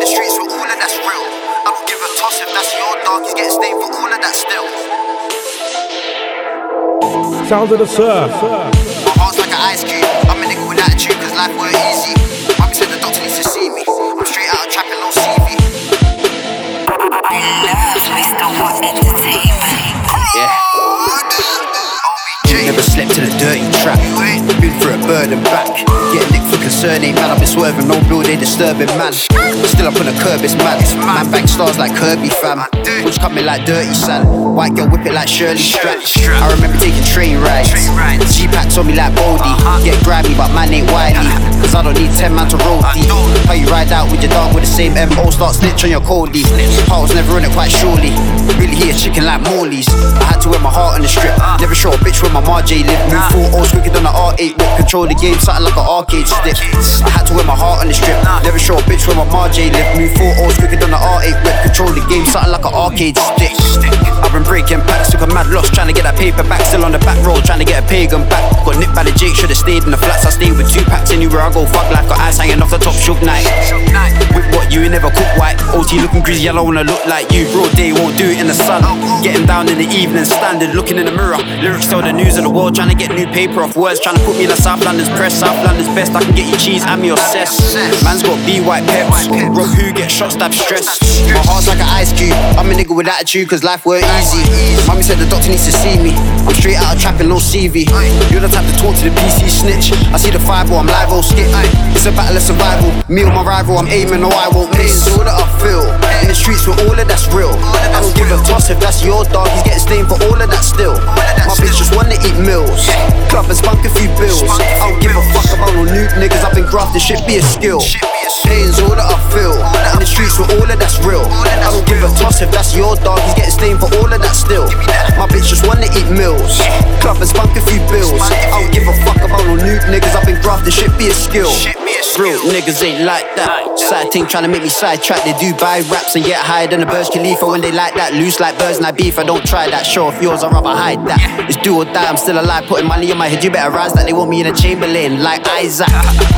the streets with all of that's real. I don't give a toss if that's your dog, he's getting stained for all of that still. Sounds of the surf. My heart's like an ice cube. I'm a nigga with attitude, cause life weren't easy. Mummy said the doctor needs to see me. I'm straight out of trapping, no CV. Oh, Never slept in a dirty trap. Been through a bird and back. Get nicked for concern, ain't man. I've been swerving, no blue, they disturbing man. Still up on the curb, it's mad. Man bank stars like Kirby fam. Bush coming like dirty sand. White girl whip it like Shirley Strap. I remember taking train rides. G packs on me like Bodie. Get grimy, but man ain't whitey. Cause I don't need 10 man to roll deep. How you ride out with your dog with the same MO, start snitch on your Cody. Heart's never in it quite surely. Really hear chicken like Morley's. I had to wear my heart on the strip. Never show a bitch where my Marj live. Move full O's quicker than an R8 whip. Control the game, something like an arcade stick. I had to wear my heart on the strip. Never show a bitch where my Marj live. Move four O's quicker than an R8 whip. Control the game, something like an arcade stick. I've been breaking packs, took a mad loss, trying to get that paper back. Still on the back road, trying to get a pagan back. Got nipped by the Jake, should've stayed in the flats. I stayed with two packs anywhere I go. Fuck life, got eyes hanging off the top, shook night. What you ain't never cook white. OT looking greasy, yellow wanna look like you. Bro, day won't do it in the sun. Getting down in the evening, standing, looking in the mirror. Lyrics tell the news of the world, trying to get new paper off words, trying to put me in the South London's press. South London's best, I can get you cheese I'm your obsessed. Man's got B white peps. Rob who get shot, stab stress. My heart's like an ice cube. I'm a nigga with attitude, cause life weren't easy. Mommy said the doctor needs to see me. I'm straight out of trapping, no CV. You're the type to talk to the PC snitch. I see the 5 I'm live, oh skip. It's a battle of survival. Me or my rival, I'm aiming, no, I won't miss. All that I feel in the streets with all of that's real. I don't give a toss if that's your dog, he's getting stained for all of that still. My bitch just wanna eat meals. Club and spunk a few bills. I don't give a fuck about no nude niggas, I've been grafted, shit be a skill. Pain's all that I feel. In the streets with all of that's real. I don't give a toss if that's your dog, he's getting stained for all of that still. My bitch just wanna eat meals. Club and spunk a few bills. I don't give a fuck about no nude niggas, I've been grafted, shit be a skill. Real niggas ain't like that. Side thing trying to make me sidetrack. They do buy raps and get higher than a Burj Khalifa when they like that. Loose like birds and I beef. I don't try that. Show off yours, I'd rather hide that. It's do or die, I'm still alive. Putting money in my head, you better rise that. They want me in a Chamberlain like Isaac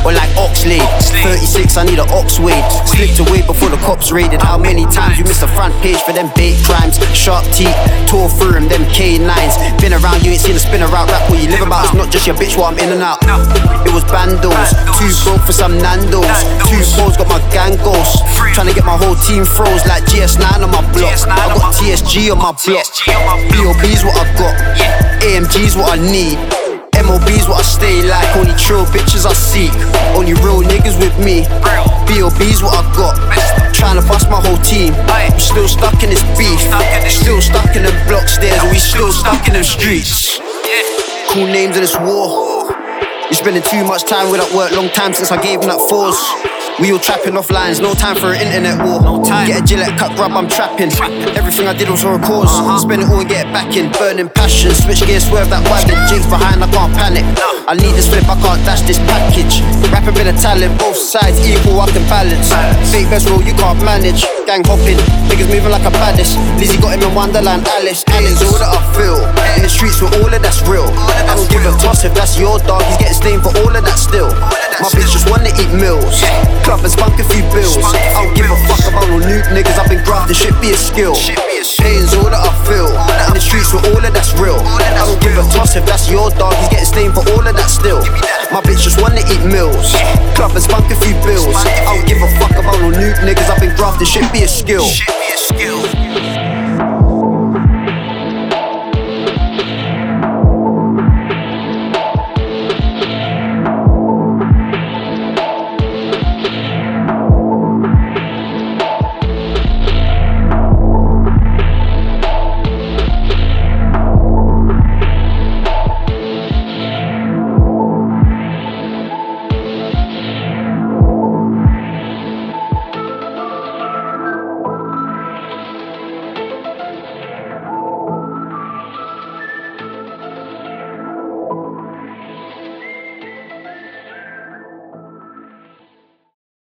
or like Oxley. 36, I need an Oxwade. Slipped away before the cops raided. How many times you missed the front page for them bait crimes? Sharp teeth, tore through them, them K9s. Been around, you ain't seen a spinner out about It's not just your bitch while I'm in and out. It was bandos, too broke for some Nando's. Two fours got my gang ghost. Trying to get my whole team froze like GS9 on my block. I got TSG on my block. BOB's what I got. AMG's what I need. MOB's what I stay like. Only true bitches I seek. Only real niggas with me. BOB's what I got. Trying to bust my whole team. We still stuck in this beef. Still stuck in the block stairs. We still stuck in the streets. Cool names in this war. You're spending too much time without work. Long time since I gave that force. We all trapping off lines, no time for an internet war. No time. Get a Gillette cut grub, I'm trapping. Everything I did was for a cause. Uh-huh. Spend it all and get it back in. Burning passion, switch gears, swerve that wagon. Jinx behind, I can't panic. I need this flip, I can't dash this package. Rapping bit of talent, both sides equal, I can balance. Fake best roll, you can't manage. Gang hopping, niggas moving like a baddest. Lizzie got him in Wonderland, Alice. Alice, all that I feel. In the streets with all of that's real. I don't give a toss if that's your dog, he's getting stained for all of that still. My bitch just wanna eat meals. Club and a few bills. I don't give a fuck about no nude niggas, I've been grafted, shit be a skill. Just wanna eat meals. Club and a few bills. I don't give a fuck about no nude niggas, I've been skill. Shit be a skill.